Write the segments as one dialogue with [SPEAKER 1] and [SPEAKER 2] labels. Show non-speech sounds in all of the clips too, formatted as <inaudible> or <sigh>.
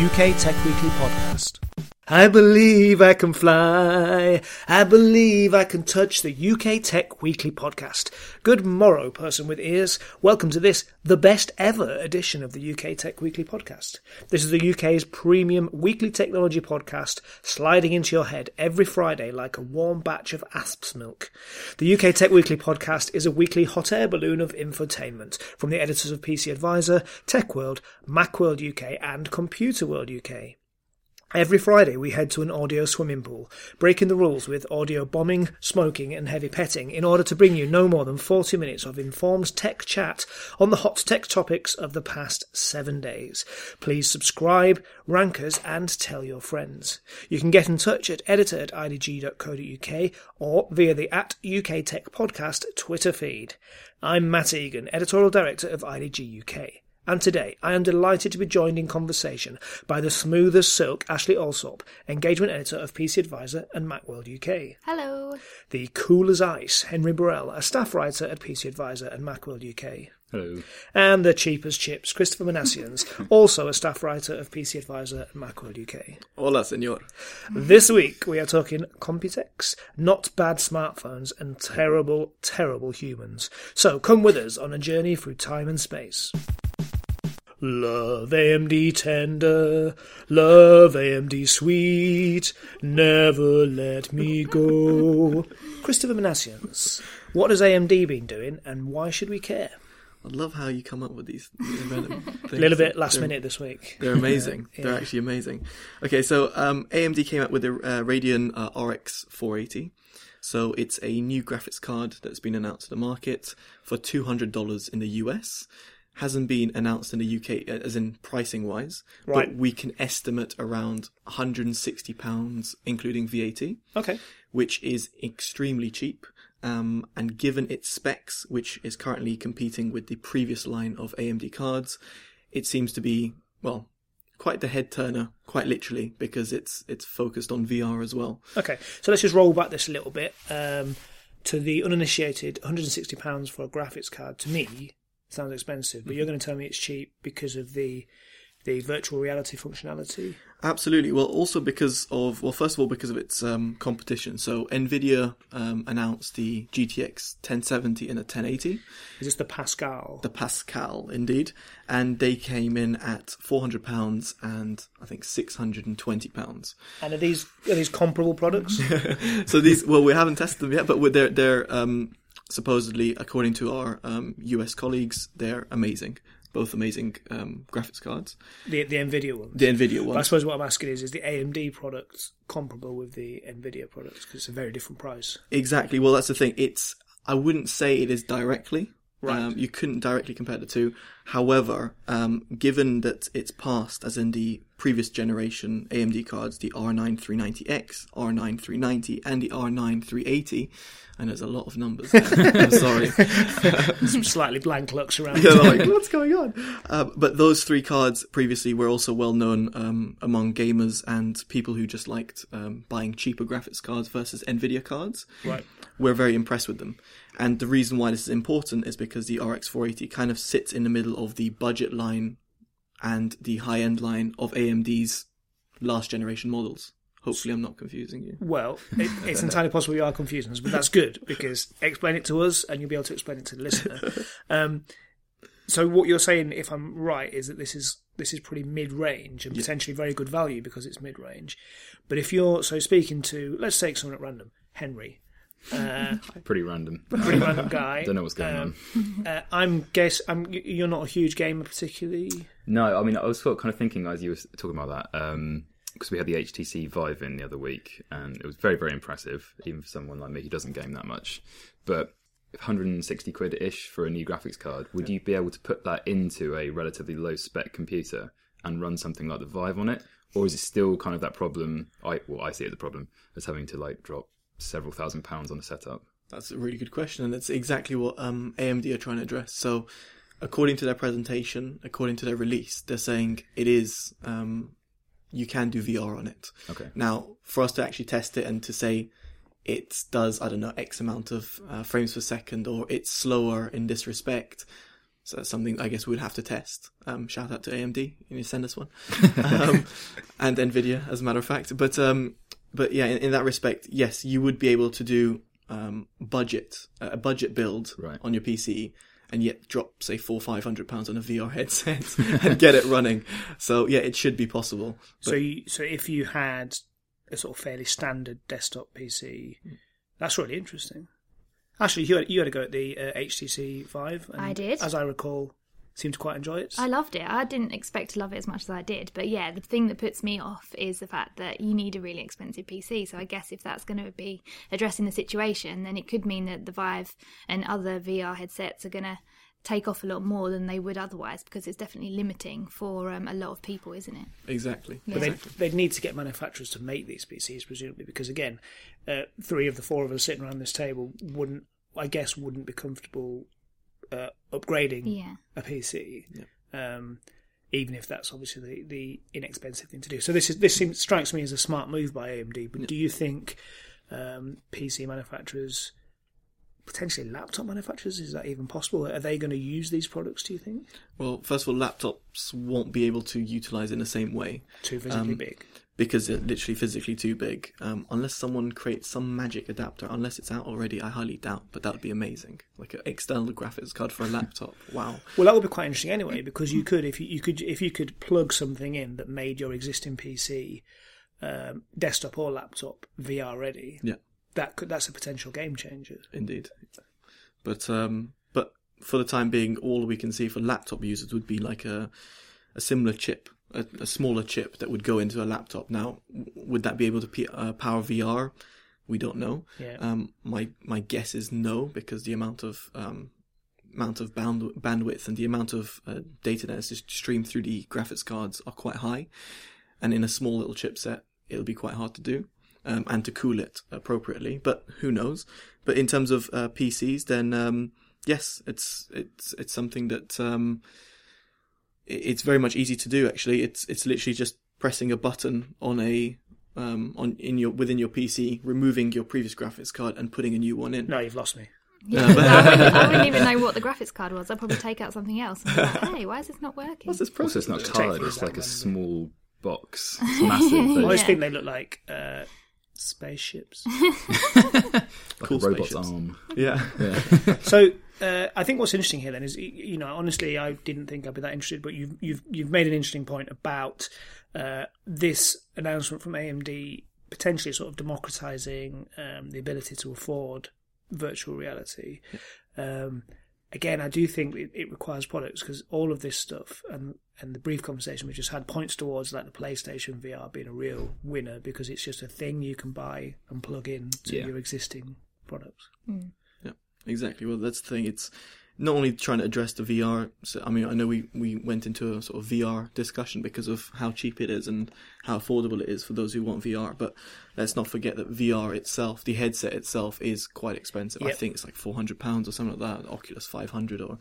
[SPEAKER 1] UK Tech Weekly Podcast. I believe I can fly. I believe I can touch the UK Tech Weekly podcast. Good morrow, person with ears. Welcome to this, the best ever edition of the UK Tech Weekly podcast. This is the UK's premium weekly technology podcast, sliding into your head every Friday like a warm batch of asp's milk. The UK Tech Weekly podcast is a weekly hot air balloon of infotainment from the editors of PC Advisor, Techworld, Macworld UK, and Computerworld UK. Every Friday, we head to an audio swimming pool, breaking the rules with audio bombing, smoking, and heavy petting in order to bring you no more than 40 minutes of informed tech chat on the hot tech topics of the past seven days. Please subscribe, rank us, and tell your friends. You can get in touch at editor at idg.co.uk or via the at UK Tech Podcast Twitter feed. I'm Matt Egan, editorial director of IDG UK. And today, I am delighted to be joined in conversation by the smooth as silk Ashleigh Allsopp, engagement editor of PC Advisor and Macworld UK.
[SPEAKER 2] Hello.
[SPEAKER 1] The cool as ice Henry Burrell, a staff writer at PC Advisor and Macworld UK.
[SPEAKER 3] Hello.
[SPEAKER 1] And the cheap as chips Christopher Minasians, <laughs> also a staff writer of PC Advisor and Macworld UK.
[SPEAKER 3] Hola, senor.
[SPEAKER 1] This week, we are talking Computex, not bad smartphones, and terrible, terrible humans. So come with us on a journey through time and space. Love AMD tender, love AMD sweet, never let me go. Christopher Minasians, what has AMD been doing and why should we care?
[SPEAKER 3] I love how you come up with these, <laughs> random <laughs> things.
[SPEAKER 1] A little bit last
[SPEAKER 3] They're-
[SPEAKER 1] minute this week.
[SPEAKER 3] They're amazing. <laughs>
[SPEAKER 1] Yeah.
[SPEAKER 3] They're actually amazing. Okay, so um, AMD came out with the uh, Radeon uh, RX 480. So it's a new graphics card that's been announced to the market for $200 in the US. Hasn't been announced in the UK, uh, as in pricing wise,
[SPEAKER 1] Right.
[SPEAKER 3] but we can estimate around 160 pounds, including VAT.
[SPEAKER 1] Okay.
[SPEAKER 3] which is extremely cheap. Um, and given its specs, which is currently competing with the previous line of AMD cards, it seems to be well quite the head turner, quite literally, because it's it's focused on VR as well.
[SPEAKER 1] Okay, so let's just roll back this a little bit. Um, to the uninitiated, £160 for a graphics card, to me, sounds expensive, but you're going to tell me it's cheap because of the the virtual reality functionality.
[SPEAKER 3] Absolutely. Well, also because of well, first of all because of its um, competition. So Nvidia um, announced the GTX 1070 and a 1080.
[SPEAKER 1] Is this the Pascal?
[SPEAKER 3] the Pascal, indeed, and they came in at four hundred pounds and I think six hundred and twenty pounds.
[SPEAKER 1] and are these are these comparable products? <laughs>
[SPEAKER 3] So these, well, we haven't tested them yet, but with- they're they're um, supposedly, according to our um, US colleagues, they're amazing. Both amazing um, graphics cards.
[SPEAKER 1] the the Nvidia ones.
[SPEAKER 3] The Nvidia
[SPEAKER 1] But I suppose what I'm asking is, is the AMD products comparable with the Nvidia products? Because it's a very different price.
[SPEAKER 3] Exactly. Well, that's the thing. It's I wouldn't say it is directly.
[SPEAKER 1] Right.
[SPEAKER 3] Um, you couldn't directly compare the two. However, um, given that it's passed, as in the previous generation AMD cards, the R9 390X, R9 390, and the R9 380, and there's a lot of numbers. <laughs> I'm sorry. <laughs>
[SPEAKER 1] Some slightly blank looks around. <laughs>
[SPEAKER 3] Yeah, like, what's going on? Uh, but those three cards previously were also well known um, among gamers and people who just liked um, buying cheaper graphics cards versus Nvidia cards.
[SPEAKER 1] Right.
[SPEAKER 3] We're very impressed with them. And the reason why this is important is because the RX 480 kind of sits in the middle of the budget line and the high end line of AMD's last generation models. Hopefully, I'm not confusing you.
[SPEAKER 1] Well, it, it's entirely possible you are confusing us, but that's good because explain it to us and you'll be able to explain it to the listener. <laughs> Um, so what you're saying, if I'm right, is that this is this is pretty mid range and potentially very good value because it's mid range. But if you're so speaking to, let's take someone at random, Henry, uh,
[SPEAKER 2] Pretty random.
[SPEAKER 1] pretty random guy. <laughs>
[SPEAKER 2] Don't know what's going
[SPEAKER 1] um, Uh, I'm guess I'm you're not a huge gamer particularly.
[SPEAKER 2] No, I mean, I was sort of kind of thinking as you were talking about that, because we had the HTC Vive in the other week, and it was very, very impressive, even for someone like me who doesn't game that much. But 160 quid ish for a new graphics card, would you be able to put that into a relatively low spec computer and run something like the Vive on it? Or is it still kind of that problem? I well, I see it as a problem as having to like drop several thousand pounds on a setup.
[SPEAKER 3] That's a really good question, and that's exactly what um, AMD are trying to address. So, according to their presentation, according to their release, they're saying it is um, you can do VR on it.
[SPEAKER 2] Okay.
[SPEAKER 3] Now, for us to actually test it and to say it does, I don't know, X amount of uh, frames per second, or it's slower in this respect. So that's something I guess we'd have to test. Um, shout out to AMD, you need to send us one, <laughs> um, and Nvidia, as a matter of fact. But um, but yeah, in, in that respect, yes, you would be able to do um, budget a budget build
[SPEAKER 2] Right.
[SPEAKER 3] on your PC, and yet drop say four five hundred pounds on a VR headset <laughs> and get it running. So yeah, it should be possible.
[SPEAKER 1] So you, so if you had a sort of fairly standard desktop PC, that's really interesting. Actually, you had, you had a go at the uh, HTC Vive. And
[SPEAKER 4] I did.
[SPEAKER 1] as I recall, seemed to quite enjoy it.
[SPEAKER 4] I loved it. I didn't expect to love it as much as I did. But yeah, the thing that puts me off is the fact that you need a really expensive PC. So I guess if that's going to be addressing the situation, then it could mean that the Vive and other VR headsets are going to take off a lot more than they would otherwise because it's definitely limiting for um, a lot of people, isn't it?
[SPEAKER 3] Exactly.
[SPEAKER 1] But they'd, they'd need to get manufacturers to make these PCs, presumably, because again, uh, three of the four of us sitting around this table wouldn't, I guess, wouldn't be comfortable uh, upgrading
[SPEAKER 4] Yeah.
[SPEAKER 1] a PC, um, even if that's obviously the, the inexpensive thing to do. So this is this seems, strikes me as a smart move by AMD. But do you think um, PC manufacturers, potentially laptop manufacturers, is that even possible? Are they going to use these products? Do you think
[SPEAKER 3] Well, first of all, laptops won't be able to utilize in the same way
[SPEAKER 1] too physically
[SPEAKER 3] Um,
[SPEAKER 1] big?
[SPEAKER 3] Because they're literally physically too big. Um, unless someone creates some magic adapter, unless it's out already, I highly doubt. But that would be amazing, like an external graphics card for a laptop. Wow.
[SPEAKER 1] Well, that would be quite interesting anyway, because you could, if you, you could, if you could plug something in that made your existing PC, um, desktop or laptop, VR ready.
[SPEAKER 3] Yeah.
[SPEAKER 1] That could, that's a potential game changer.
[SPEAKER 3] Indeed. But um, but for the time being, all we can see for laptop users would be like a a similar chip, a, a smaller chip that would go into a laptop. Now, would that be able to p- uh, power VR? We don't know.
[SPEAKER 1] Yeah.
[SPEAKER 3] Um, my my guess is no, because the amount of um, amount of band- bandwidth and the amount of uh, data that is just streamed through the graphics cards are quite high, and in a small little chipset, it'll be quite hard to do. Um, and to cool it appropriately, but who knows? But in terms of uh, PCs, then um, yes, it's it's it's something that um, it's very much easy to do. Actually, it's it's literally just pressing a button on a um, on in your within your PC, removing your previous graphics card and putting a new one in.
[SPEAKER 1] No, you've lost me.
[SPEAKER 4] Yeah, <laughs> I, wouldn't, I wouldn't even <laughs> know what the graphics card was. I'd probably take out something else. And be like, hey, why is this not working?
[SPEAKER 3] What's this process?
[SPEAKER 2] it's not a card, it's like a small box. It's <laughs> massive.
[SPEAKER 1] I always
[SPEAKER 4] Yeah.
[SPEAKER 1] think they look like uh, spaceships.
[SPEAKER 2] like
[SPEAKER 3] Cool
[SPEAKER 2] a robot's
[SPEAKER 3] spaceships.
[SPEAKER 2] arm.
[SPEAKER 3] Yeah.
[SPEAKER 1] so uh, I think what's interesting here then is, you know, honestly, I didn't think I'd be that interested, but you've you've you've made an interesting point about uh, this announcement from AMD potentially sort of democratizing um, the ability to afford virtual reality. Um, again, I do think it, it requires products because all of this stuff and and the brief conversation we just had points towards like the PlayStation VR being a real winner because it's just a thing you can buy and plug in to
[SPEAKER 2] Yeah.
[SPEAKER 1] your existing products.
[SPEAKER 3] Yeah, exactly. Well, that's the thing. It's not only trying to address the VR. So, I mean, I know we, we went into a sort of VR discussion because of how cheap it is and how affordable it is for those who want VR. But let's not forget that VR itself, the headset itself, is quite expensive. I think it's like four hundred pounds or something like that. Oculus five hundred or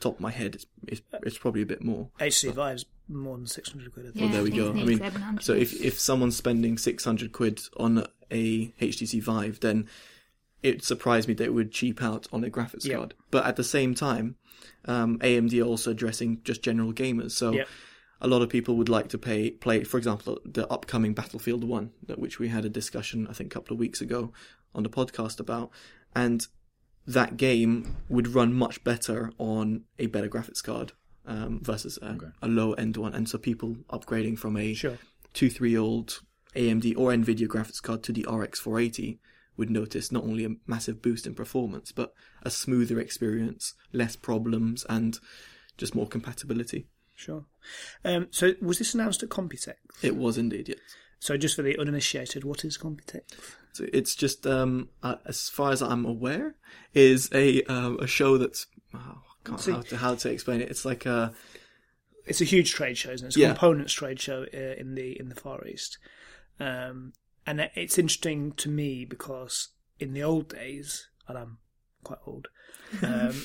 [SPEAKER 3] top of my head, it's, it's uh, it's probably a bit more.
[SPEAKER 1] HC Vive's more than 600 quid, I think.
[SPEAKER 4] Yeah,
[SPEAKER 3] Well, there we go. I mean,
[SPEAKER 4] 700
[SPEAKER 3] so if if someone's spending six hundred quid on a HTC Vive, then it surprised me that it would cheap out on a graphics
[SPEAKER 1] Yeah.
[SPEAKER 3] card. But at the same time, um, AMD are also addressing just general gamers. So
[SPEAKER 1] Yeah.
[SPEAKER 3] a lot of people would like to pay play, for example, the upcoming Battlefield One, that which we had a discussion I think a couple of weeks ago on the podcast about, and that game would run much better on a better graphics card um, versus a, a low end one. And so people upgrading from a
[SPEAKER 1] Sure.
[SPEAKER 3] two three year old AMD or Nvidia graphics card to the RX 480 would notice not only a massive boost in performance, but a smoother experience, less problems, and just more compatibility.
[SPEAKER 1] Sure. Um, so was this announced at Computex?
[SPEAKER 3] It was indeed, yes.
[SPEAKER 1] So just for the uninitiated, what is Computex?
[SPEAKER 3] So it's just, um, uh, as far as I'm aware, is a um, a show that's oh, I can't
[SPEAKER 1] See-
[SPEAKER 3] how to how to explain it. It's like a
[SPEAKER 1] It's a huge trade show, isn't it? It's a
[SPEAKER 3] Yeah.
[SPEAKER 1] components trade show uh, in the in the Far East, um, and it's interesting to me because in the old days, and I'm quite old, <laughs> um,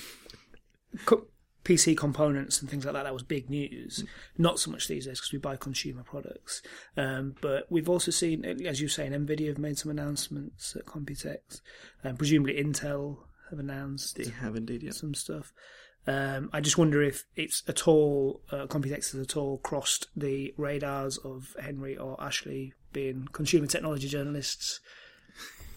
[SPEAKER 1] co- PC components and things like that that was big news. Not so much these days because we buy consumer products, um, but we've also seen, as you say, Nvidia have made some announcements at Computex, and presumably Intel have announced
[SPEAKER 3] they have indeed, yeah.
[SPEAKER 1] some stuff. Um, I just wonder if it's at all, uh, Computex has at all crossed the radars of Henry or Ashleigh being consumer technology journalists.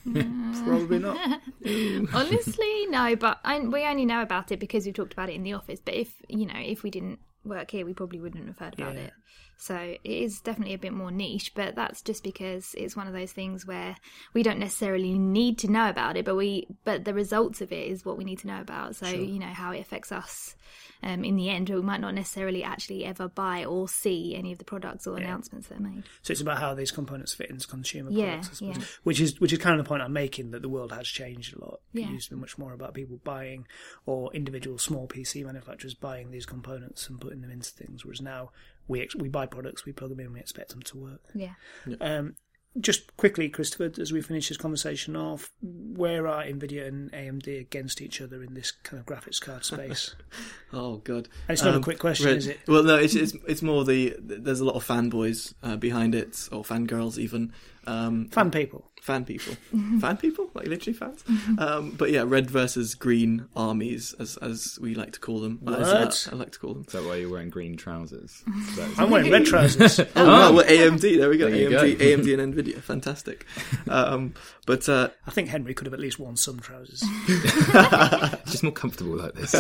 [SPEAKER 1] Probably not. <laughs>
[SPEAKER 4] Honestly, no, but I, we only know about it because we've talked about it in the office. But if you know, if we didn't work here, we probably wouldn't have heard about
[SPEAKER 1] Yeah.
[SPEAKER 4] it. So it is definitely a bit more niche, but that's just because it's one of those things where we don't necessarily need to know about it, but we but the results of it is what we need to know about. So you know how it affects us um, in the end. We might not necessarily actually ever buy or see any of the products or announcements that are made.
[SPEAKER 1] So it's about how these components fit into consumer
[SPEAKER 4] Yeah,
[SPEAKER 1] products, I suppose.
[SPEAKER 4] yeah.
[SPEAKER 1] Which is which is kind of the point I'm making that the world has changed a lot. It used to be much more about people buying or individual small PC manufacturers buying these components and putting them into things, whereas now we ex- we buy products, we plug them in, we expect them to work.
[SPEAKER 4] Yeah.
[SPEAKER 1] Um, just quickly, Christopher, as we finish this conversation off, where are Nvidia and AMD against each other in this kind of graphics card space? <laughs>
[SPEAKER 3] Oh god,
[SPEAKER 1] And it's not a
[SPEAKER 3] Um,
[SPEAKER 1] quick question,
[SPEAKER 3] right.
[SPEAKER 1] is it?
[SPEAKER 3] Well, no, it's it's it's more the there's a lot of fanboys uh, behind it or fangirls even. Um,
[SPEAKER 1] Fan people.
[SPEAKER 3] fan people, <laughs> fan people, like literally fans. Um, but yeah, red versus green armies, as as we like to call them. As, uh, I like to call them.
[SPEAKER 2] Is that why you're wearing green trousers? <laughs> Is that- is
[SPEAKER 1] I'm
[SPEAKER 2] that-
[SPEAKER 1] wearing red trousers. <laughs>
[SPEAKER 3] Oh, wow, well, AMD. There we go.
[SPEAKER 2] There
[SPEAKER 3] AMD,
[SPEAKER 2] go.
[SPEAKER 3] AMD and Nvidia, fantastic. Um, but uh,
[SPEAKER 1] I think Henry could have at least worn some trousers.
[SPEAKER 2] It's just more comfortable like this.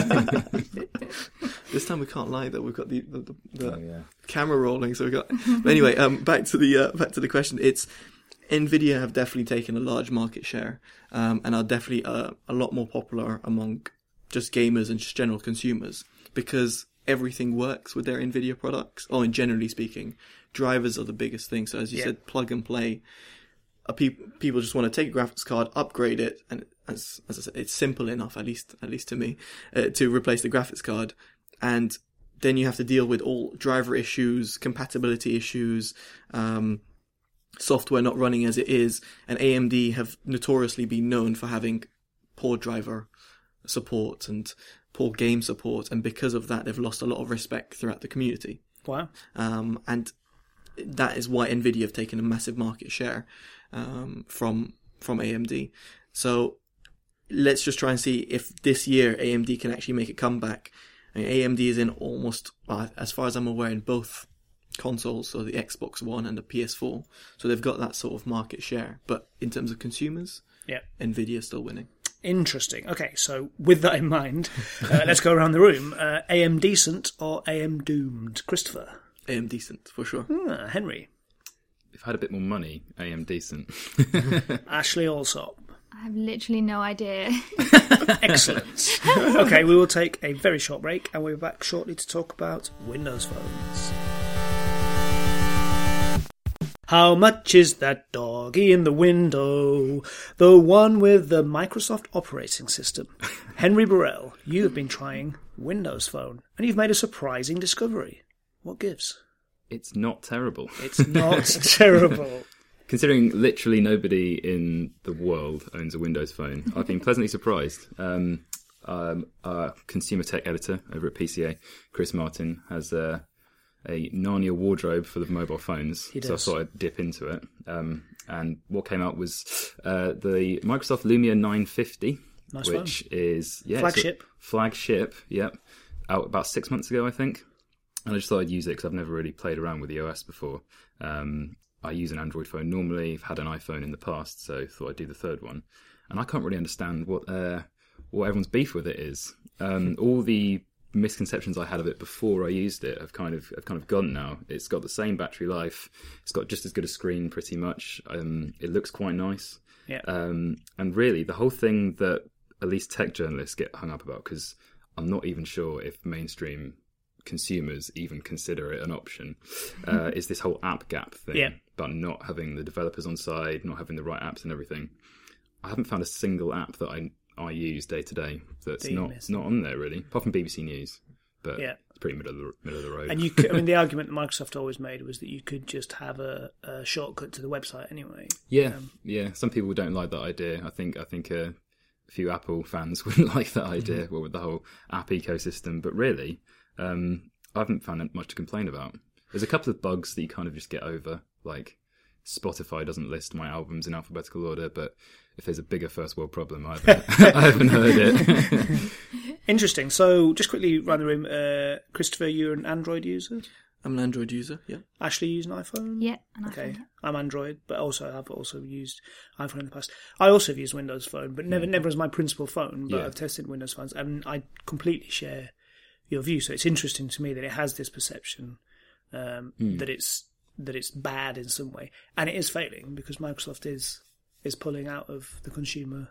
[SPEAKER 3] this time we can't lie though. We've got the the, the, the
[SPEAKER 2] Oh, yeah.
[SPEAKER 3] camera rolling, so we got. But anyway, um, back to the uh, back to the question. It's Nvidia have definitely taken a large market share, um, and are definitely uh, a lot more popular among just gamers and just general consumers because everything works with their Nvidia products. Or, in generally speaking, drivers are the biggest thing. So as you
[SPEAKER 1] Yeah.
[SPEAKER 3] said, plug and play. Peop people just want to take a graphics card, upgrade it, and as as I said, it's simple enough, at least at least to me, uh, to replace the graphics card, and then you have to deal with all driver issues, compatibility issues, um, software not running as it is, and AMD have notoriously been known for having poor driver support and poor game support, and because of that, they've lost a lot of respect throughout the community.
[SPEAKER 1] Wow.
[SPEAKER 3] Um, and that is why Nvidia have taken a massive market share um, from from AMD. So let's just try and see if this year AMD can actually make a comeback. I mean, AMD is in almost, well, as far as I'm aware, in both consoles, so the Xbox One and the PS4. So they've got that sort of market share. But in terms of consumers,
[SPEAKER 1] Yeah.
[SPEAKER 3] Nvidia is still winning.
[SPEAKER 1] Interesting. Okay, so with that in mind, uh, <laughs> let's go around the room. Uh, AM decent or AM doomed? Christopher.
[SPEAKER 3] AM decent for sure.
[SPEAKER 1] Ah, Henry.
[SPEAKER 2] If I had a bit more money, I am decent. <laughs>
[SPEAKER 1] Ashleigh Allsopp.
[SPEAKER 4] I have literally no idea. <laughs>
[SPEAKER 1] Excellent. okay, we will take a very short break and we'll be back shortly to talk about Windows phones. How much is that doggy in the window? The one with the Microsoft operating system. <laughs> Henry Burrell, you have been trying Windows Phone and you've made a surprising discovery. What gives?
[SPEAKER 2] it's not terrible.
[SPEAKER 1] It's not <laughs> terrible.
[SPEAKER 2] Considering literally nobody in the world owns a Windows phone, I've been pleasantly surprised. Um, um, our consumer tech editor over at PCA, Chris Martin, has uh, a Narnia wardrobe full of mobile phones. So I thought I'd dip into it. Um, and what came out was uh, the Microsoft Lumia 950,
[SPEAKER 1] Nice
[SPEAKER 2] which is yeah,
[SPEAKER 1] Flagship.
[SPEAKER 2] flagship. Yep, out about six months ago, I think. And I just thought I'd use it because I've never really played around with the OS before. Um, I use an Android phone normally. I've had an iPhone in the past, so thought I'd do the third one. And I can't really understand what uh, what everyone's beef with it is. Um, all the misconceptions I had of it before I used it have kind of have kind of gone now. It's got the same battery life. It's got just as good a screen, pretty much. Um, it looks quite nice.
[SPEAKER 1] Yeah.
[SPEAKER 2] Um, and really, the whole thing that at least tech journalists get hung up about, because I'm not even sure if mainstream consumers even consider it an option, uh, <laughs> is this whole app gap thing.
[SPEAKER 1] Yeah.
[SPEAKER 2] About not having the developers on side, not having the right apps and everything. I haven't found a single app that I I use day to day that's
[SPEAKER 1] That
[SPEAKER 2] not
[SPEAKER 1] miss.
[SPEAKER 2] not on there really, apart from BBC News. But
[SPEAKER 1] Yeah.
[SPEAKER 2] it's pretty middle of the middle of the road.
[SPEAKER 1] And you, could, I mean, <laughs> the argument that Microsoft always made was that you could just have a, a shortcut to the website anyway.
[SPEAKER 2] yeah,
[SPEAKER 1] um,
[SPEAKER 2] yeah. Some people don't like that idea. I think I think uh, a few Apple fans <laughs> wouldn't like that idea.
[SPEAKER 1] Mm-hmm.
[SPEAKER 2] Well, with the whole app ecosystem, but really, um, I haven't found much to complain about. There's a couple of bugs that you kind of just get over, like Spotify doesn't list my albums in alphabetical order, but if there's a bigger first world problem, I haven't, <laughs> I haven't heard it. <laughs>
[SPEAKER 1] Interesting. So, just quickly around the room, uh, Christopher, you're an Android user.
[SPEAKER 3] I'm an Android user. Yeah.
[SPEAKER 1] Ashleigh, you use an iPhone.
[SPEAKER 4] Yeah. And I
[SPEAKER 1] Okay,
[SPEAKER 4] think-
[SPEAKER 1] I'm Android, but also I've also used iPhone in the past. I also have used Windows Phone, but never never as my principal phone. But
[SPEAKER 2] Yeah.
[SPEAKER 1] I've tested Windows phones, and I completely share your view. So it's interesting to me that it has this perception um, that it's that it's bad in some way, and it is failing because Microsoft is is pulling out of the consumer.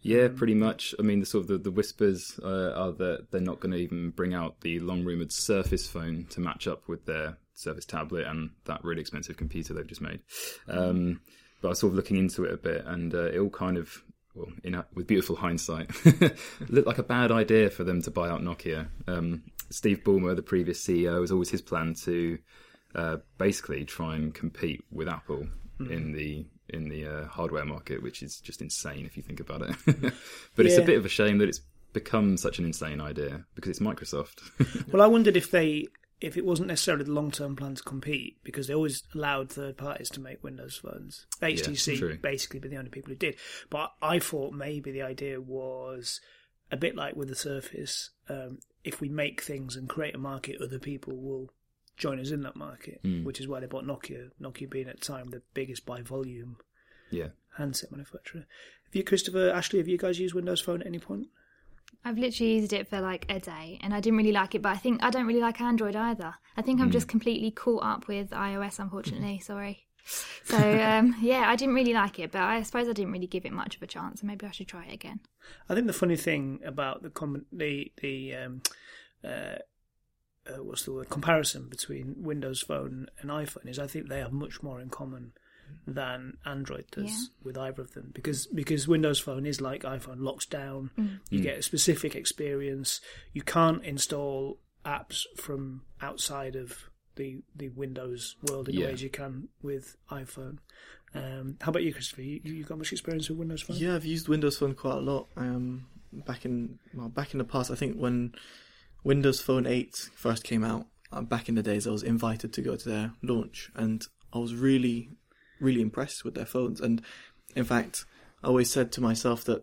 [SPEAKER 2] Yeah, pretty much. I mean, the sort of the, the whispers uh, are that they're not going to even bring out the long rumored Surface phone to match up with their Surface tablet and that really expensive computer they've just made. Um, but I was sort of looking into it a bit, and uh, it all kind of, well, in with beautiful hindsight, <laughs> looked like a bad idea for them to buy out Nokia. Um, Steve Ballmer, the previous CEO, was always his plan to uh, basically try and compete with Apple in the in the uh, hardware market, which is just insane if you think about it. <laughs> but it's a bit of a shame that it's become such an insane idea because it's Microsoft. <laughs>
[SPEAKER 1] Well, I wondered if they if it wasn't necessarily the long term plan to compete because they always allowed third parties to make Windows phones. HTC
[SPEAKER 2] true.
[SPEAKER 1] basically were the only people who did. But I thought maybe the idea was a bit like with the Surface. Um, if we make things and create a market, other people will join us in that market, which is why they bought Nokia. Nokia being at the time the biggest by volume
[SPEAKER 2] yeah.
[SPEAKER 1] handset manufacturer. Have you, Christopher, Ashleigh, have you guys used Windows Phone at any point?
[SPEAKER 4] I've literally used it for like a day and I didn't really like it, but I think I don't really like Android either. I think I'm just completely caught up with iOS, unfortunately. <laughs> Sorry. So, um, yeah, I didn't really like it, but I suppose I didn't really give it much of a chance, and maybe I should try it again.
[SPEAKER 1] I think the funny thing about the com- the the um, uh, uh, what's the word comparison between Windows Phone and iPhone is I think they have much more in common than Android does
[SPEAKER 4] Yeah.
[SPEAKER 1] with either of them because because Windows Phone is like iPhone locks down. You get a specific experience. You can't install apps from outside of the the Windows world in the
[SPEAKER 2] Yeah.
[SPEAKER 1] way as you can with iPhone. Um, how about you, Christopher? You, you got much experience with Windows Phone?
[SPEAKER 3] Yeah, I've used Windows Phone quite a lot. Um, back in well, back in the past, I think when Windows Phone 8 first came out, uh, back in the days, I was invited to go to their launch, and I was really, really impressed with their phones. And in fact, I always said to myself that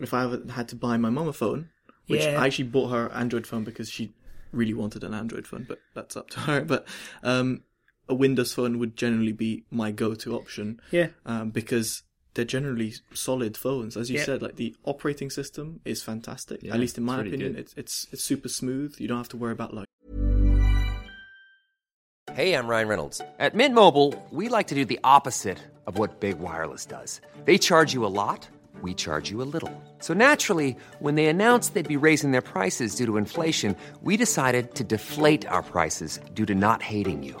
[SPEAKER 3] if I ever had to buy my mum a phone, which
[SPEAKER 1] Yeah.
[SPEAKER 3] I actually bought her Android phone because she really wanted an Android phone, but that's up to her. <laughs> But um, a Windows phone would generally be my go-to option
[SPEAKER 1] Yeah.
[SPEAKER 3] um, because they're generally solid phones. As you
[SPEAKER 1] Yeah.
[SPEAKER 3] said, like the operating system is fantastic.
[SPEAKER 2] Yeah,
[SPEAKER 3] At least in my
[SPEAKER 2] really
[SPEAKER 3] opinion, it's it's it's super smooth. You don't have to worry about like
[SPEAKER 5] Hey, I'm Ryan Reynolds. At Mint Mobile, we like to do the opposite of what Big Wireless does. They charge you a lot, we charge you a little. So naturally, when they announced they'd be raising their prices due to inflation, we decided to deflate our prices due to not hating you.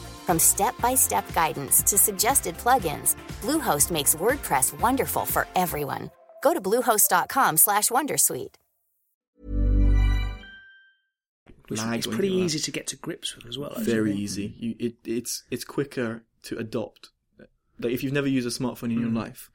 [SPEAKER 6] From step-by-step guidance to suggested plugins, Bluehost makes WordPress wonderful for everyone. Go to bluehost.com/wondersuite.
[SPEAKER 1] Which
[SPEAKER 3] Lag
[SPEAKER 1] is
[SPEAKER 3] when
[SPEAKER 1] pretty
[SPEAKER 3] you do that.
[SPEAKER 1] easy to get to grips with as well. actually.
[SPEAKER 3] Very easy. You, it, it's it's quicker to adopt. Like if you've never used a smartphone in your life,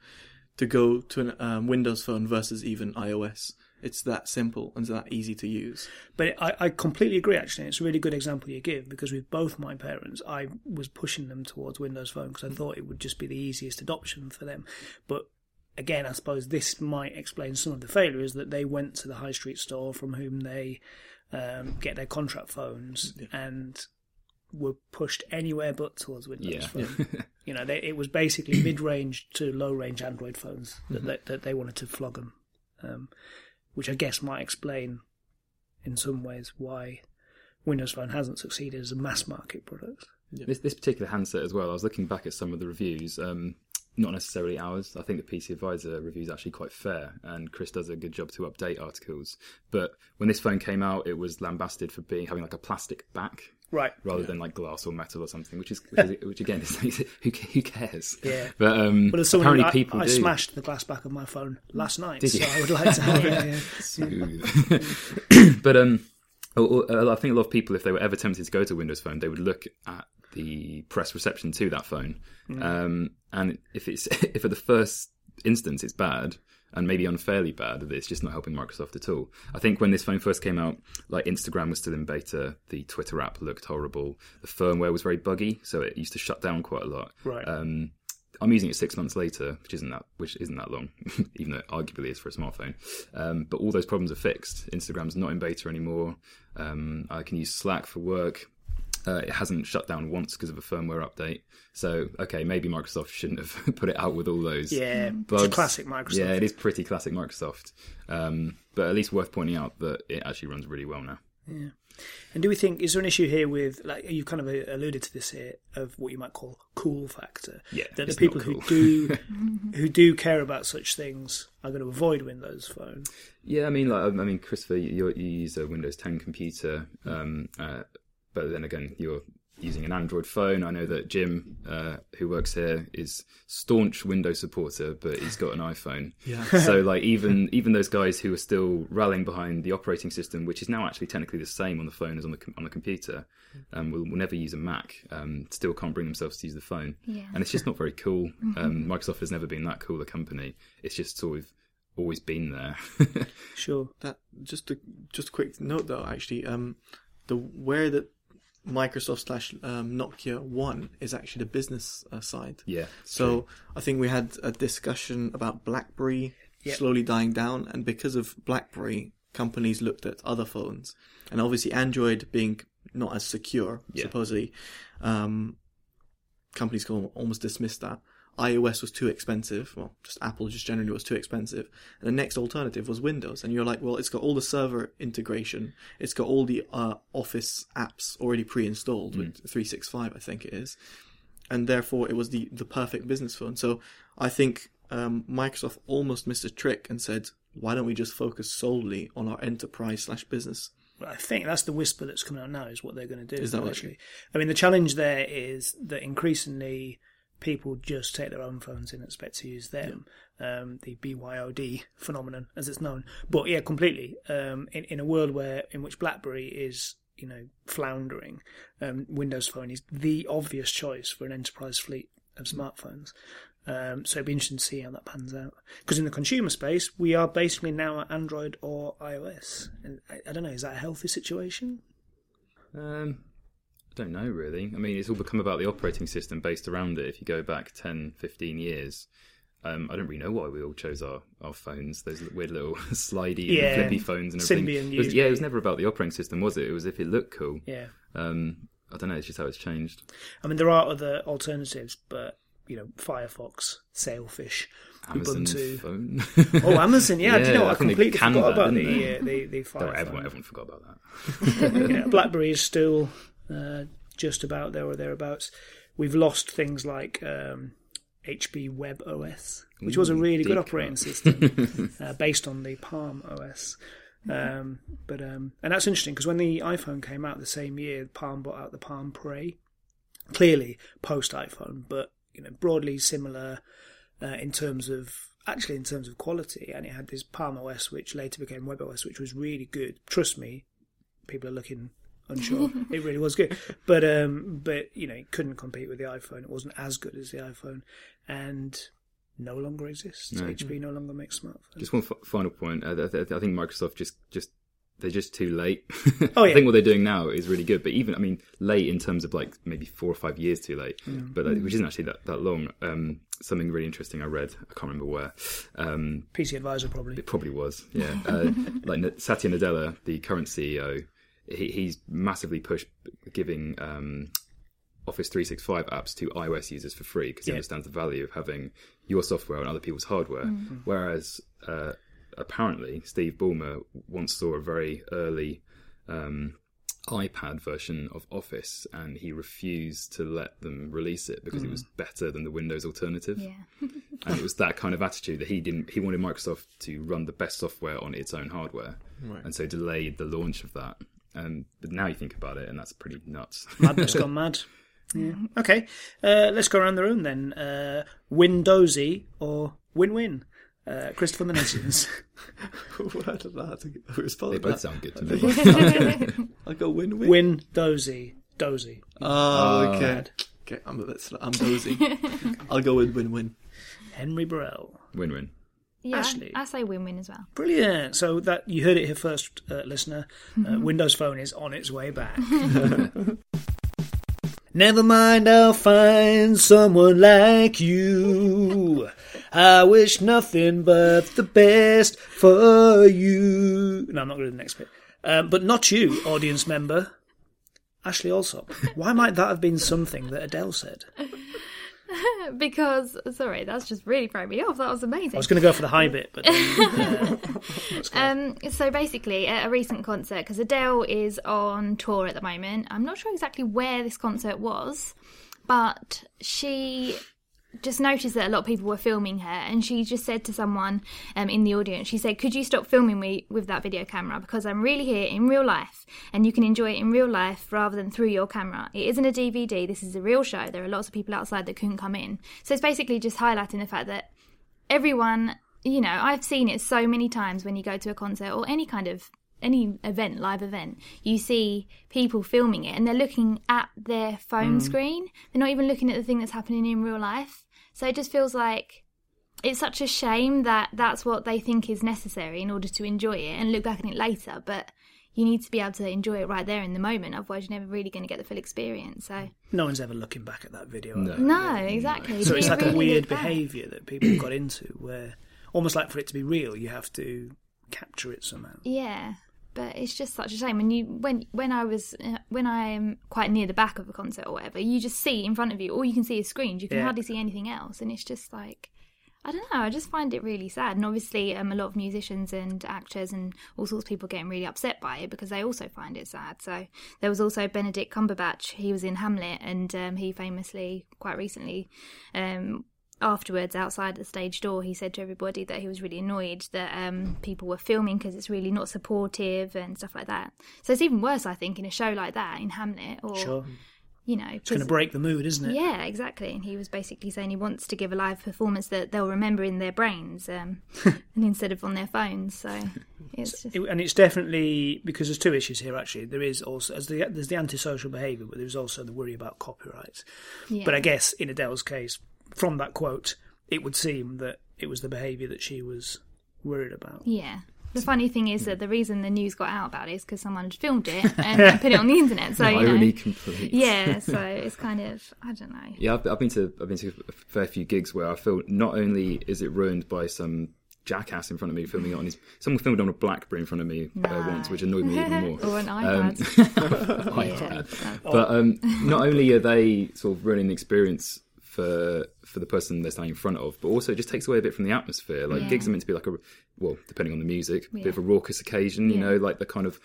[SPEAKER 3] to go to a um, Windows phone versus even iOS, it's that simple and it's that easy to use.
[SPEAKER 1] But I, I completely agree, actually. It's a really good example you give because with both my parents, I was pushing them towards Windows Phone because I thought it would just be the easiest adoption for them. But again, I suppose this might explain some of the failures that they went to the high street store from whom they um, get their contract phones and were pushed anywhere but towards Windows
[SPEAKER 2] Yeah.
[SPEAKER 1] Phone. <laughs> you know, they, it was basically mid-range to low-range Android phones that,
[SPEAKER 2] Mm-hmm.
[SPEAKER 1] that, that they wanted to flog them, um, which I guess might explain in some ways why Windows Phone hasn't succeeded as a mass market product.
[SPEAKER 2] This, this particular handset as well, I was looking back at some of the reviews, um, not necessarily ours. I think the PC Advisor review is actually quite fair, and Chris does a good job to update articles. But when this phone came out, it was lambasted for being having like a plastic back
[SPEAKER 1] Right.
[SPEAKER 2] rather than like glass or metal or something, which is which, is, which again is <laughs> who, who cares?
[SPEAKER 1] Yeah.
[SPEAKER 2] But um,
[SPEAKER 1] But as someone who-
[SPEAKER 2] apparently
[SPEAKER 1] I,
[SPEAKER 2] people
[SPEAKER 1] I
[SPEAKER 2] do.
[SPEAKER 1] smashed the glass back of my phone last night,
[SPEAKER 2] Did
[SPEAKER 1] so
[SPEAKER 2] you?
[SPEAKER 1] I would like to have it. yeah.
[SPEAKER 2] Smooth. <laughs> but um, oh, oh, I think a lot of people, if they were ever tempted to go to Windows Phone, they would look at the press reception to that phone, um, and if it's <laughs> if at the first instance it's bad and maybe unfairly bad, that it's just not helping Microsoft at all. I think when this phone first came out, like Instagram was still in beta, the Twitter app looked horrible, the firmware was very buggy, so it used to shut down quite a lot.
[SPEAKER 1] Right.
[SPEAKER 2] Um, I'm using it six months later, which isn't that which isn't that long, <laughs> even though it arguably is for a smartphone. Um, but all those problems are fixed. Instagram's not in beta anymore. Um, I can use Slack for work. Uh, it hasn't shut down once because of a firmware update. So okay, maybe Microsoft shouldn't have <laughs> put it out with all those.
[SPEAKER 1] Yeah,
[SPEAKER 2] bugs.
[SPEAKER 1] it's classic Microsoft.
[SPEAKER 2] Yeah, it is pretty classic Microsoft. Um, but at least worth pointing out that it actually runs really well now. Yeah.
[SPEAKER 1] And do we think is there an issue here with like you've kind of alluded to this here of what you might call cool factor?
[SPEAKER 2] Yeah,
[SPEAKER 1] that the people
[SPEAKER 2] not
[SPEAKER 1] who do <laughs> who do care about such things are going to avoid Windows Phone.
[SPEAKER 2] Yeah, I mean, like, I mean, Christopher, you, you use a Windows 10 computer, um, uh, but then again, you're using an Android phone. I know that Jim, uh, who works here, is staunch Windows supporter, but he's got an iPhone.
[SPEAKER 3] Yeah. <laughs>
[SPEAKER 2] so, like, even even those guys who are still rallying behind the operating system, which is now actually technically the same on the phone as on the com- on the computer, um, will, will never use a Mac. Um, still can't bring themselves to use the phone,
[SPEAKER 4] Yeah.
[SPEAKER 2] and it's just not very cool. <laughs> Um, Microsoft has never been that cool a company. It's just sort of always been there. <laughs>
[SPEAKER 1] Sure.
[SPEAKER 3] That just a just a quick note though, actually, um, the where that Microsoft slash um, Nokia One is actually the business uh, side.
[SPEAKER 2] yeah.
[SPEAKER 3] So I think we had a discussion about BlackBerry
[SPEAKER 1] Yep.
[SPEAKER 3] slowly dying down, and because of BlackBerry, companies looked at other phones, and obviously Android being not as secure,
[SPEAKER 2] Yeah.
[SPEAKER 3] supposedly, um, companies can almost dismiss that. iOS was too expensive. Well, just Apple just generally was too expensive. And the next alternative was Windows. And you're like, well, it's got all the server integration. It's got all the uh, Office apps already pre-installed with 365, I think it is. And therefore, it was the, the perfect business phone. So I think um, Microsoft almost missed a trick and said, why don't we just focus solely on our enterprise slash business?
[SPEAKER 1] I think that's the whisper that's coming out now is what they're going to do.
[SPEAKER 3] Is that
[SPEAKER 1] actually? I mean, the challenge there is that increasingly people just take their own phones in and expect to use them. Um, the BYOD phenomenon, as it's known. But yeah, completely. Um, in in a world where in which BlackBerry is you know floundering, um, Windows Phone is the obvious choice for an enterprise fleet of smartphones. Um, so it'd be interesting to see how that pans out. Because in the consumer space, we are basically now at Android or iOS. And I, I don't know, is that a healthy situation?
[SPEAKER 2] Um, don't know really. I mean, it's all become about the operating system based around it. If you go back 10, 15 years, um, I don't really know why we all chose our, our phones. Those weird little <laughs> slidey
[SPEAKER 1] Yeah.
[SPEAKER 2] and flippy phones and everything.
[SPEAKER 1] Symbian
[SPEAKER 2] It was- yeah, it was never about the operating system, was it? It was if it looked cool.
[SPEAKER 1] Yeah.
[SPEAKER 2] Um, I don't know. It's just how it's changed.
[SPEAKER 1] I mean, there are other alternatives, but, you know, Firefox, Sailfish,
[SPEAKER 2] Amazon
[SPEAKER 1] Ubuntu.
[SPEAKER 2] phone.
[SPEAKER 1] Oh, Amazon, yeah. do you know what? I, <laughs>
[SPEAKER 2] they
[SPEAKER 1] completely forgot
[SPEAKER 2] that,
[SPEAKER 1] about the, uh, the, the Fire
[SPEAKER 2] everyone, everyone forgot about that. <laughs>
[SPEAKER 1] yeah, BlackBerry is still uh, just about there or thereabouts. We've lost things like um, HP Web OS, which was a really good operating system <laughs> uh, based on the Palm OS. Um, but um, and that's interesting because when the iPhone came out the same year, Palm brought out the Palm Pre. Clearly post iPhone, but you know broadly similar uh, in terms of actually in terms of quality. And it had this Palm OS, which later became Web OS, which was really good. Trust me, people are looking unsure. <laughs> it really was good, but um, but you know, it couldn't compete with the iPhone. It wasn't as good as the iPhone, and no longer exists.
[SPEAKER 2] No.
[SPEAKER 1] HP no longer makes smartphones.
[SPEAKER 2] Just one f- final point. Uh, I, th- I think Microsoft just just they're just too late. <laughs>
[SPEAKER 1] Oh, yeah.
[SPEAKER 2] I think what they're doing now is really good, but even I mean late in terms of like maybe four or five years too late,
[SPEAKER 1] Mm.
[SPEAKER 2] but like, which isn't actually that that long. Um, something really interesting I read. I can't remember where. Um,
[SPEAKER 1] PC Advisor probably.
[SPEAKER 2] It probably was, yeah. Uh, <laughs> like Satya Nadella, the current CEO, he, he's massively pushed giving um, Office 365 apps to iOS users for free because he
[SPEAKER 1] Yeah.
[SPEAKER 2] understands the value of having your software on other people's hardware. Whereas uh, apparently Steve Ballmer once saw a very early um, iPad version of Office and he refused to let them release it because it was better than the Windows alternative
[SPEAKER 4] Yeah. <laughs>
[SPEAKER 2] and it was that kind of attitude that he didn't he wanted microsoft to run the best software on its own hardware and so delayed the launch of that um, but now you think about it and that's pretty nuts <laughs>
[SPEAKER 1] Madness gone <laughs> mad. Yeah. Okay, uh, let's go around the room then. Uh, Windowsy or Win-Win? Uh, Christopher Minasians. <laughs>
[SPEAKER 3] I don't know how to respond.
[SPEAKER 2] they
[SPEAKER 3] to
[SPEAKER 2] both
[SPEAKER 3] that.
[SPEAKER 2] sound good to me
[SPEAKER 3] I'll go win win.
[SPEAKER 1] Windowsy. Dozy. Dozy.
[SPEAKER 3] Oh, okay. Okay, I'm a bit. Sl- I'm dozy. I'll go with win win.
[SPEAKER 1] Henry Burrell.
[SPEAKER 2] win-win
[SPEAKER 4] Yeah,
[SPEAKER 1] Ashleigh.
[SPEAKER 4] I say win-win as well.
[SPEAKER 1] Brilliant. So that you heard it here first, uh, listener. Uh, Windows Phone is on its way back. <laughs> Never mind, I'll find someone like you. I wish nothing but the best for you. No, I'm not going to the next bit. Um, but not you, audience member. Ashleigh Allsopp. Why might that have been something that Adele said? <laughs>
[SPEAKER 4] Because sorry, that's just really thrown me off. That was amazing.
[SPEAKER 1] I was going to go for the high bit, but then, <laughs>
[SPEAKER 4] Um, so basically, at a recent concert, because Adele is on tour at the moment. I'm not sure exactly where this concert was, but she just noticed that a lot of people were filming her, and she just said to someone um, in the audience, she said, "Could you stop filming me with that video camera? Because I'm really here in real life, and you can enjoy it in real life rather than through your camera. It isn't a DVD. This is a real show. There are lots of people outside that couldn't come in. So it's basically just highlighting the fact that everyone you know i've seen it so many times when you go to a concert or any kind of any event live event you see people filming it and they're looking at their phone hmm. screen they're not even looking at the thing that's happening in real life so it just feels like it's such a shame that that's what they think is necessary in order to enjoy it and look back on it later but you need to be able to enjoy it right there in the moment otherwise you're never really going to get the full experience so
[SPEAKER 1] no one's ever looking back at that video.
[SPEAKER 2] No.
[SPEAKER 1] are they?
[SPEAKER 4] no exactly
[SPEAKER 1] So it's
[SPEAKER 4] you
[SPEAKER 1] like a weird behaviour that people got into where almost like for it to be real, you have to capture it somehow.
[SPEAKER 4] Yeah, but it's just such a shame when you when when I was uh, when I'm quite near the back of a concert or whatever, you just see in front of you all you can see is screens. You can
[SPEAKER 1] Yeah.
[SPEAKER 4] hardly see anything else, and it's just like. I don't know. I just find it really sad, and obviously, um, a lot of musicians and actors and all sorts of people getting really upset by it because they also find it sad. So there was also Benedict Cumberbatch. He was in Hamlet, and um, he famously, quite recently, um, afterwards outside the stage door he said to everybody that he was really annoyed that um, people were filming because it's really not supportive and stuff like that so it's even worse i think in a show like that in hamlet or
[SPEAKER 1] Sure.
[SPEAKER 4] you know
[SPEAKER 1] It's going to break the mood, isn't it?
[SPEAKER 4] yeah exactly and he was basically saying he wants to give a live performance that they'll remember in their brains um, <laughs> and instead of on their phones so it's just
[SPEAKER 1] and it's definitely because there's two issues here. Actually, there is also as the there's the antisocial behaviour, but there's also the worry about copyright.
[SPEAKER 4] yeah.
[SPEAKER 1] But I guess in Adele's case, from that quote, it would seem that it was the behaviour that she was worried about.
[SPEAKER 4] Yeah. The funny thing is that the reason the news got out about it is because someone had filmed it <laughs> and put it on the internet. So you
[SPEAKER 2] irony complete
[SPEAKER 4] yeah. So <laughs> it's kind of I don't know.
[SPEAKER 2] yeah I've, I've been to i've been to a fair few gigs where i feel not only is it ruined by some jackass in front of me filming it on his someone filmed on a blackberry in front of me uh, once which annoyed me even more <laughs>
[SPEAKER 4] or an
[SPEAKER 2] Um,
[SPEAKER 4] iPad.
[SPEAKER 2] Yeah.
[SPEAKER 4] Yeah.
[SPEAKER 2] But um, not only are they sort of ruining the experience for for the person they're standing in front of, but also it just takes away a bit from the atmosphere. Like
[SPEAKER 4] Yeah.
[SPEAKER 2] gigs are meant to be like a well, depending on the music, a bit of a raucous occasion. You
[SPEAKER 4] Yeah.
[SPEAKER 2] know, like the kind of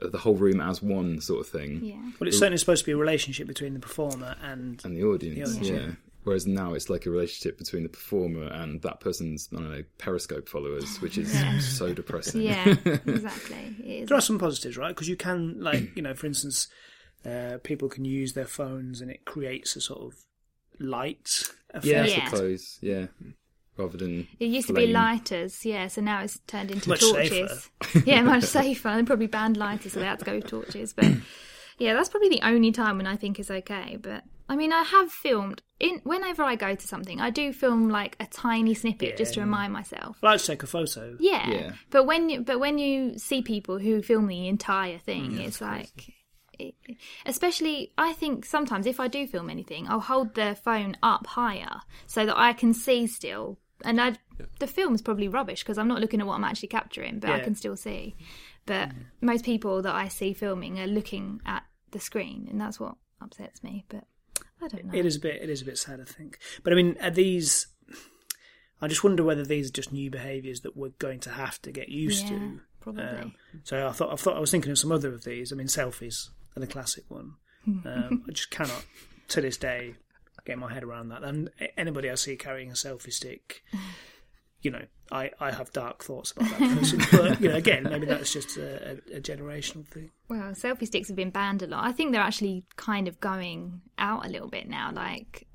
[SPEAKER 2] uh, the whole room as one sort of thing.
[SPEAKER 4] yeah.
[SPEAKER 1] Well, it's certainly supposed to be a relationship between the performer and
[SPEAKER 2] And the audience,
[SPEAKER 1] The audience,
[SPEAKER 2] yeah.
[SPEAKER 1] yeah.
[SPEAKER 2] Whereas now it's like a relationship between the performer and that person's, I don't know, Periscope followers, which is so depressing.
[SPEAKER 4] Yeah, <laughs> exactly.
[SPEAKER 1] There are some positives, right? Because you can, like, you know, for instance, uh, people can use their phones and it creates a sort of light effect.
[SPEAKER 2] Yeah, I
[SPEAKER 4] Yeah.
[SPEAKER 2] suppose. Yeah. Rather than.
[SPEAKER 4] It used to be lighters, yeah, so now it's turned into
[SPEAKER 1] Much
[SPEAKER 4] torches. <laughs> yeah, much safer. They probably banned lighters, so they had to go with torches. But <coughs> yeah, that's probably the only time when I think is okay. But I mean, I have filmed in whenever I go to something, I do film like a tiny snippet just to remind myself.
[SPEAKER 1] I like to take a photo.
[SPEAKER 4] Yeah.
[SPEAKER 2] Yeah.
[SPEAKER 4] but when you but when you see people who film the entire thing,
[SPEAKER 2] Mm,
[SPEAKER 4] it's like. It- Especially, I think sometimes if I do film anything, I'll hold the phone up higher so that I can see still. And I, the film's probably rubbish because I'm not looking at what I'm actually capturing, but I can still see. But most people that I see filming are looking at the screen, and that's what upsets me. But I don't know.
[SPEAKER 1] It is a bit. It is a bit sad, I think. But I mean, are these? I just wonder whether these are just new behaviours that we're going to have to get used
[SPEAKER 4] Yeah,
[SPEAKER 1] to.
[SPEAKER 4] probably.
[SPEAKER 1] Um, so I thought. I thought I was thinking of some other of these. I mean, selfies are the classic one. Um, <laughs> I just cannot, to this day, get my head around that. And anybody I see carrying a selfie stick, you know, I, I have dark thoughts about that person. <laughs> but you know, again, maybe that's just a, a, a generational thing.
[SPEAKER 4] Well, selfie sticks have been banned a lot. I think they're actually kind of going out a little bit now. Like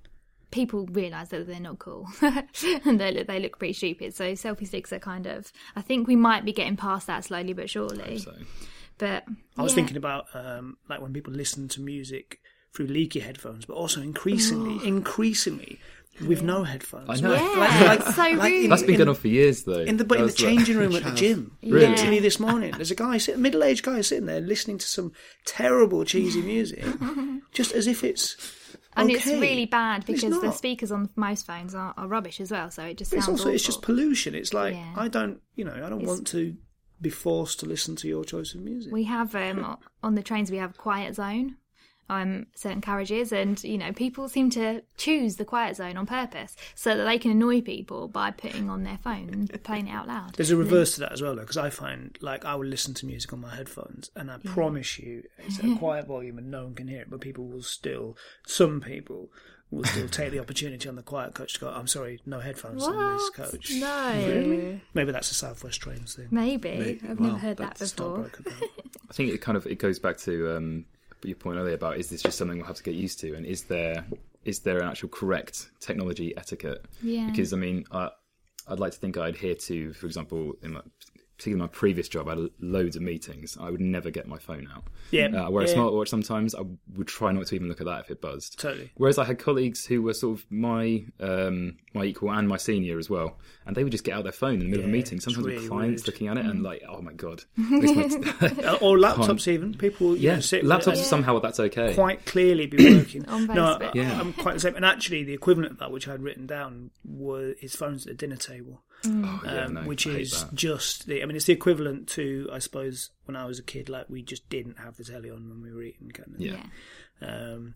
[SPEAKER 4] people realise that they're not cool <laughs> and they look, they look pretty stupid. So selfie sticks are kind of. I think we might be getting past that slowly but surely.
[SPEAKER 2] So.
[SPEAKER 4] But
[SPEAKER 1] I was
[SPEAKER 4] yeah.
[SPEAKER 1] thinking about um, like when people listen to music through leaky headphones, but also increasingly, increasingly with no headphones.
[SPEAKER 2] I know.
[SPEAKER 4] Yeah, it's so
[SPEAKER 1] like
[SPEAKER 4] rude.
[SPEAKER 1] in-
[SPEAKER 2] That's been going on for years, though.
[SPEAKER 1] In the but in the
[SPEAKER 2] That was like-
[SPEAKER 1] changing room <laughs> at the gym, <laughs>
[SPEAKER 2] Really?
[SPEAKER 1] literally this morning, there's a guy, sitting, middle-aged guy, sitting there listening to some terrible cheesy music, <laughs> just as if it's.
[SPEAKER 4] and it's really bad because the speakers on most phones are, are rubbish as well. So it just sounds
[SPEAKER 1] it's also it's just pollution. It's like
[SPEAKER 4] Yeah.
[SPEAKER 1] I don't, you know, I don't
[SPEAKER 4] It's-
[SPEAKER 1] want to be forced to listen to your choice of music.
[SPEAKER 4] We have um, on the trains we have a quiet zone, um, certain carriages, and you know people seem to choose the quiet zone on purpose so that they can annoy people by putting on their phone and <laughs> playing it out loud.
[SPEAKER 1] There's a reverse to that as well, though, because I find like I will listen to music on my headphones, and I promise you, it's at a <laughs> quiet volume and no one can hear it, but people will still, some people will still take the opportunity on the quiet coach to go, "I'm sorry, no headphones on this coach."
[SPEAKER 4] No,
[SPEAKER 1] Maybe that's a Southwest Trains thing.
[SPEAKER 4] maybe I've never heard that before.
[SPEAKER 1] broken. <laughs>
[SPEAKER 2] I think it kind of it goes back to um, your point earlier about is this just something we'll have to get used to, and is there is there an actual correct technology etiquette?
[SPEAKER 4] Yeah.
[SPEAKER 2] Because I mean, I, I'd like to think I'd adhere to, for example, in my particularly my previous job, I had loads of meetings. I would never get my phone out.
[SPEAKER 1] Yeah,
[SPEAKER 2] Uh, I wear a smartwatch sometimes. I would try not to even look at that if it buzzed.
[SPEAKER 1] Totally.
[SPEAKER 2] Whereas I had colleagues who were sort of my um, my equal and my senior as well, and they would just get out their phone in the middle of a meeting.
[SPEAKER 1] it's
[SPEAKER 2] Sometimes
[SPEAKER 1] really
[SPEAKER 2] with clients
[SPEAKER 1] rude.
[SPEAKER 2] looking at it and like, oh my god, <laughs> This makes- <laughs>
[SPEAKER 1] or laptops, even people.
[SPEAKER 2] Yeah,
[SPEAKER 1] know, sit
[SPEAKER 2] laptops
[SPEAKER 1] and
[SPEAKER 2] somehow that's okay.
[SPEAKER 1] quite clearly be working. <coughs>
[SPEAKER 4] On
[SPEAKER 1] no,
[SPEAKER 4] Facebook.
[SPEAKER 1] I,
[SPEAKER 2] Yeah.
[SPEAKER 1] I'm quite the same. And actually, the equivalent of that, which I'd written down, were his phones at the dinner table.
[SPEAKER 2] Oh, yeah,
[SPEAKER 1] um,
[SPEAKER 2] no,
[SPEAKER 1] which
[SPEAKER 2] I
[SPEAKER 1] is
[SPEAKER 2] that.
[SPEAKER 1] just the. I mean, it's the equivalent to, I suppose, when I was a kid, like we just didn't have the telly on when we were eating, kind of.
[SPEAKER 2] Yeah.
[SPEAKER 1] Um,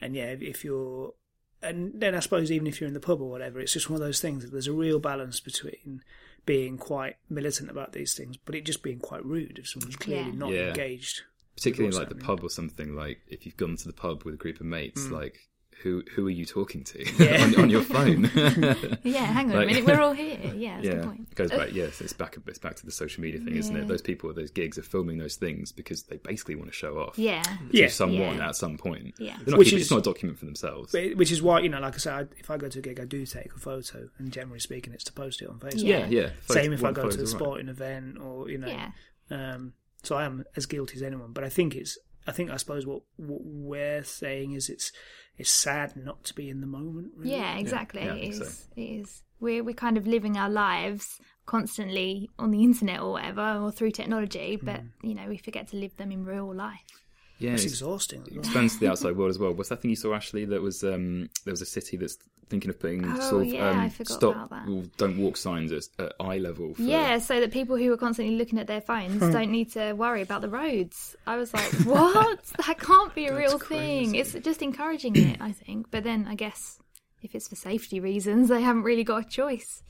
[SPEAKER 1] and yeah, if, if you're, and then I suppose even if you're in the pub or whatever, it's just one of those things that there's a real balance between being quite militant about these things, but it just being quite rude if someone's clearly
[SPEAKER 4] Yeah.
[SPEAKER 1] not
[SPEAKER 2] Yeah.
[SPEAKER 1] engaged.
[SPEAKER 2] particularly
[SPEAKER 1] what's
[SPEAKER 2] like the pub or something. Like if you've gone to the pub with a group of mates, like who who are you talking to.
[SPEAKER 1] Yeah. <laughs>
[SPEAKER 2] on, on your phone? <laughs>
[SPEAKER 4] Yeah, hang on
[SPEAKER 2] Like-
[SPEAKER 4] a minute, we're all here. <laughs> Yeah, that's the
[SPEAKER 2] yeah,
[SPEAKER 4] point.
[SPEAKER 2] it goes back. Yes, it's back. It's back to the social media thing, isn't it? Those people at those gigs are filming those things because they basically want to show off.
[SPEAKER 4] Yeah,
[SPEAKER 2] to
[SPEAKER 1] Yeah.
[SPEAKER 2] someone
[SPEAKER 4] Yeah.
[SPEAKER 2] at some point.
[SPEAKER 4] Yeah.
[SPEAKER 2] Not
[SPEAKER 1] Which
[SPEAKER 2] keeping-
[SPEAKER 1] is-
[SPEAKER 2] it's not a document for themselves.
[SPEAKER 1] But- Which is why, you know, like I said, I, if I go to a gig, I do take a photo, and generally speaking, it's to post it on Facebook.
[SPEAKER 2] yeah, yeah.
[SPEAKER 1] Same if I go to a
[SPEAKER 2] photo's all right.
[SPEAKER 1] sporting event or you know.
[SPEAKER 4] yeah.
[SPEAKER 1] Um, so I am as guilty as anyone. But I think it's. I think I suppose what, what we're saying is it's it's sad not to be in the moment. Really.
[SPEAKER 4] Yeah, exactly.
[SPEAKER 2] Yeah, I
[SPEAKER 4] it
[SPEAKER 2] think
[SPEAKER 4] is.
[SPEAKER 2] so.
[SPEAKER 4] It is. We're we're kind of living our lives constantly on the <laughs> internet or whatever, or through technology, but
[SPEAKER 2] Mm.
[SPEAKER 4] you know we forget to live them in real life.
[SPEAKER 2] Yeah,
[SPEAKER 1] It's
[SPEAKER 2] it's,
[SPEAKER 1] exhausting. as
[SPEAKER 2] it expands to the outside world as well. What's that thing you saw, Ashleigh? That was um, there was a city that's thinking of putting
[SPEAKER 4] Oh,
[SPEAKER 2] sort of
[SPEAKER 4] yeah,
[SPEAKER 2] um, stop, well, don't walk signs at, at eye level. For,
[SPEAKER 4] Yeah, so that people who are constantly looking at their phones don't need to worry about the roads. I was like, what? <laughs> that can't be a real
[SPEAKER 2] That's
[SPEAKER 4] thing. It's just encouraging it, I think. But then I guess if it's for safety reasons, they haven't really got a choice.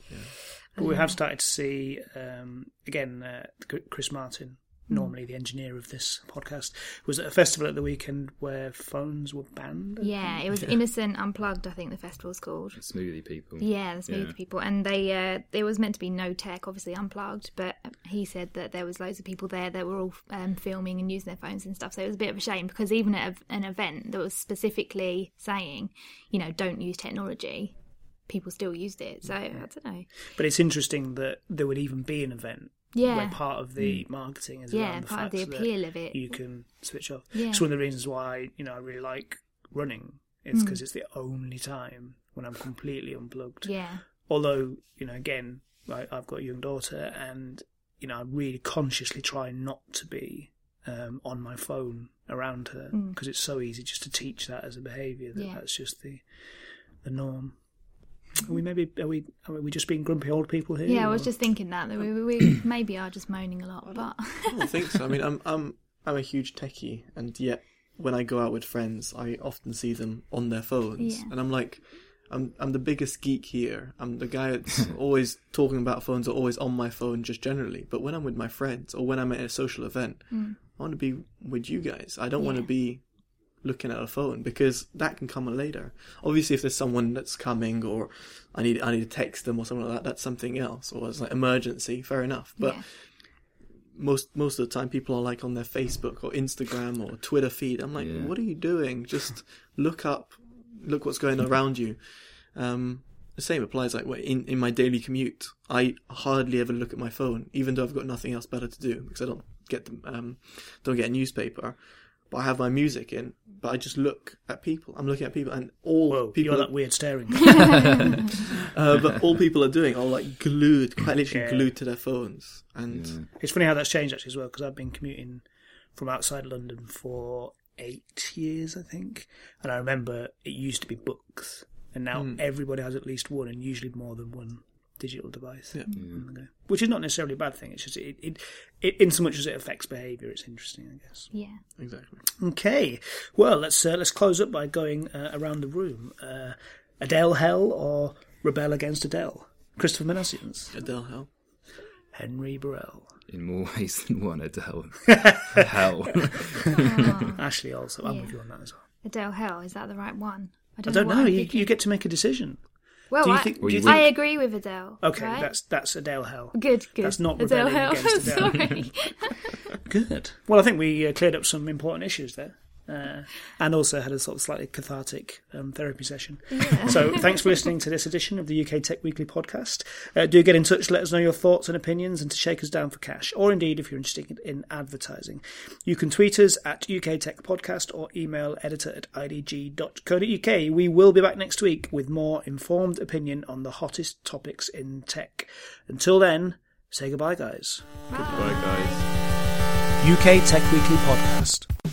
[SPEAKER 1] But we have started to see um, again uh, Chris Martin normally the engineer of this podcast, was at a festival at the weekend where phones were banned.
[SPEAKER 4] Yeah, it was Innocent Unplugged, I think the festival's called.
[SPEAKER 2] Smoothie people.
[SPEAKER 4] Yeah, the smooth
[SPEAKER 2] Yeah.
[SPEAKER 4] people, and they uh, there was meant to be no tech, obviously unplugged, but he said that there was loads of people there that were all um, filming and using their phones and stuff. So it was a bit of a shame because even at a, an event that was specifically saying, you know, don't use technology, people still used it. So I don't know.
[SPEAKER 1] But it's interesting that there would even be an event
[SPEAKER 4] Yeah.
[SPEAKER 1] where part of the marketing is
[SPEAKER 4] Yeah,
[SPEAKER 1] around the
[SPEAKER 4] part of
[SPEAKER 1] fact
[SPEAKER 4] the
[SPEAKER 1] that
[SPEAKER 4] appeal of it.
[SPEAKER 1] You can switch off.
[SPEAKER 4] Yeah.
[SPEAKER 1] It's one of the reasons why you know I really like running. It's
[SPEAKER 4] Mm.
[SPEAKER 1] because it's the only time when I'm completely unplugged.
[SPEAKER 4] Yeah.
[SPEAKER 1] Although you know, again, I, I've got a young daughter, and you know, I really consciously try not to be um, on my phone around her
[SPEAKER 4] Mm.
[SPEAKER 1] because it's so easy just to teach that as a behaviour that
[SPEAKER 4] Yeah.
[SPEAKER 1] that's just the the norm. Are we maybe are we are we just being grumpy old people here?
[SPEAKER 4] Yeah, I was just thinking that, that we, we <coughs> maybe are just moaning a lot, but
[SPEAKER 3] I don't think so. I mean, I'm I'm I'm a huge techie, and yet when I go out with friends, I often see them on their phones,
[SPEAKER 4] Yeah.
[SPEAKER 3] and I'm like, I'm I'm the biggest geek here. I'm the guy that's <laughs> always talking about phones or always on my phone, just generally. But when I'm with my friends or when I'm at a social event,
[SPEAKER 4] Mm.
[SPEAKER 3] I want to be with you guys. I don't want to be looking at a phone because that can come later. Obviously, if there's someone that's coming or I need I need to text them or something like that, that's something else. Or it's like emergency, fair enough. But
[SPEAKER 4] yeah.
[SPEAKER 3] most most of the time people are like on their Facebook or Instagram or Twitter feed. I'm like,
[SPEAKER 2] Yeah.
[SPEAKER 3] what are you doing? Just look up, look what's going around you. Um, the same applies like in in my daily commute. I hardly ever look at my phone, even though I've got nothing else better to do because I don't get the, um don't get a newspaper. But I have my music in, but I just look at people. I'm looking at people, and all
[SPEAKER 1] Whoa,
[SPEAKER 3] people,
[SPEAKER 1] you're that weird staring. <laughs> <laughs>
[SPEAKER 3] uh, but all people are doing are like glued, quite literally
[SPEAKER 1] Yeah.
[SPEAKER 3] glued to their phones. And
[SPEAKER 1] It's funny how that's changed actually as well because I've been commuting from outside London for eight years, I think, and I remember it used to be books, and now
[SPEAKER 3] Hmm.
[SPEAKER 1] everybody has at least one, and usually more than one digital device.
[SPEAKER 3] Yeah.
[SPEAKER 1] on the go. Which is not necessarily a bad thing. It's just it, it, it in so much as it affects behaviour, it's interesting, I guess.
[SPEAKER 4] Yeah.
[SPEAKER 3] exactly.
[SPEAKER 1] Okay, well let's uh, let's close up by going uh, around the room. Uh, Adele Hell or Rebel Against Adele? Christopher Minasians,
[SPEAKER 3] Adele Hell.
[SPEAKER 1] Henry Burrell,
[SPEAKER 2] In more <laughs> ways than one, Adele. <laughs> Hell. <laughs>
[SPEAKER 1] Ashleigh. Also, I'm
[SPEAKER 4] Yeah.
[SPEAKER 1] with you on that as well.
[SPEAKER 4] Adele Hell, is that the right one?
[SPEAKER 1] I
[SPEAKER 4] don't,
[SPEAKER 1] don't
[SPEAKER 4] what
[SPEAKER 1] know. You, you get to make a decision.
[SPEAKER 4] Well,
[SPEAKER 1] do you
[SPEAKER 4] I,
[SPEAKER 1] think- do you
[SPEAKER 2] you
[SPEAKER 1] think-
[SPEAKER 4] I agree with Adele.
[SPEAKER 1] Okay,
[SPEAKER 4] right?
[SPEAKER 1] that's that's Adele Hell.
[SPEAKER 4] good. Good.
[SPEAKER 1] that's not
[SPEAKER 4] Adele Hell.
[SPEAKER 1] against <laughs> Adele.
[SPEAKER 4] Sorry.
[SPEAKER 1] Good. Well, I think we uh, cleared up some important issues there. Uh, and also had a sort of slightly cathartic um, therapy session. So, thanks for listening to this edition of the UK Tech Weekly podcast. Uh, do get in touch, let us know your thoughts and opinions, and to shake us down for cash, or indeed if you're interested in advertising. You can tweet us at UK Tech Podcast or email editor at idg.co.uk. We will be back next week with more informed opinion on the hottest topics in tech. Until then, say goodbye, guys.
[SPEAKER 2] Bye, guys.
[SPEAKER 1] UK Tech Weekly podcast.